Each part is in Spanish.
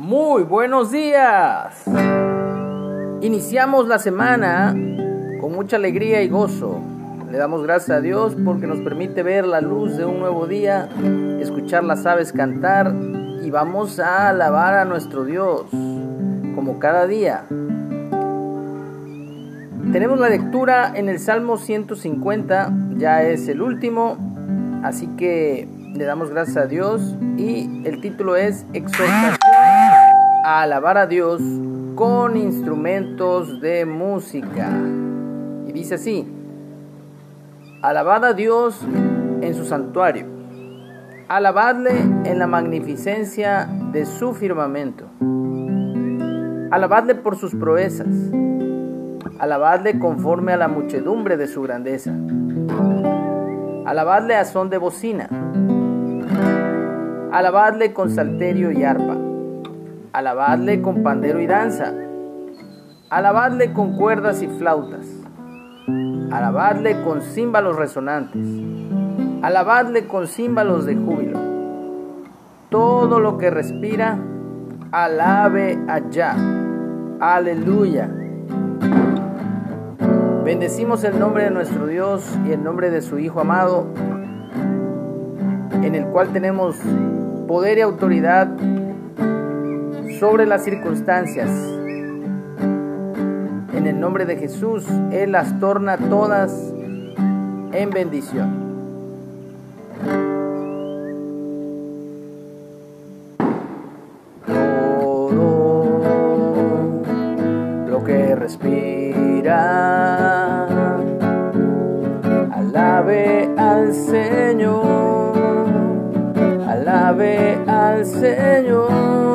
Muy buenos días. Iniciamos la semana con mucha alegría y gozo. Le damos gracias a Dios porque nos permite ver la luz de un nuevo día, escuchar las aves cantar y vamos a alabar a nuestro Dios como cada día. Tenemos la lectura en el Salmo 150, ya es el último, así que le damos gracias a Dios y el título es Exhortación a alabar a Dios con instrumentos de música. Y dice así, alabad a Dios en su santuario, alabadle en la magnificencia de su firmamento, alabadle por sus proezas, alabadle conforme a la muchedumbre de su grandeza, alabadle a son de bocina. Alabadle con salterio y arpa. Alabadle con pandero y danza. Alabadle con cuerdas y flautas. Alabadle con címbalos resonantes. Alabadle con címbalos de júbilo. Todo lo que respira, alabe allá. Aleluya. Bendecimos el nombre de nuestro Dios y el nombre de su Hijo amado, en el cual tenemos poder y autoridad sobre las circunstancias. En el nombre de Jesús, Él las torna todas en bendición. Lo que respira, alabe al Señor alabe al Señor.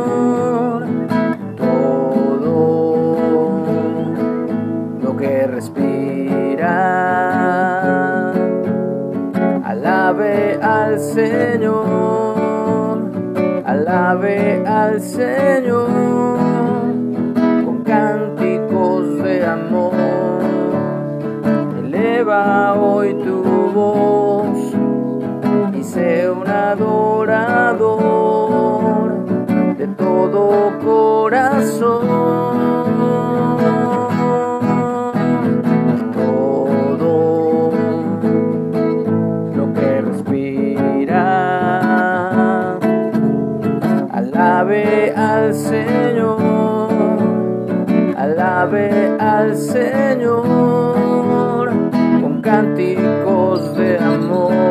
Señor, alabe al Señor con cánticos de amor. Eleva hoy tu voz y sé un adorador de todo corazón. Alabe al Señor, alabe al Señor con cánticos de amor.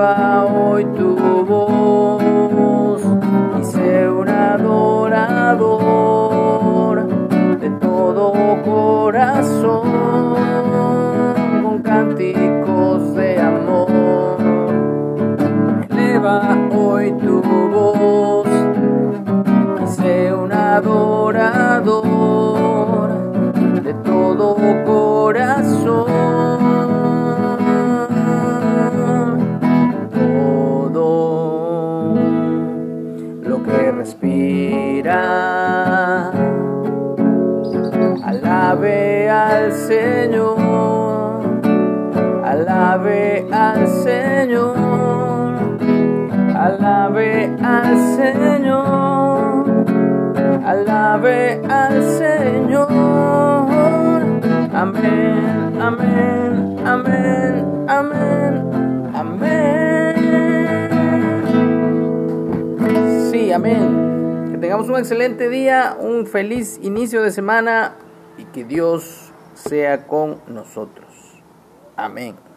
Hoy tu voz y sé un adorador de todo corazón con cánticos adorador de todo corazón. respira. Alabe al Señor, alabe al Señor, alabe al Señor, alabe al Señor. Amén, amén, amén, amén, amén. Sí, amén tengamos un excelente día, un feliz inicio de semana y que Dios sea con nosotros. Amén.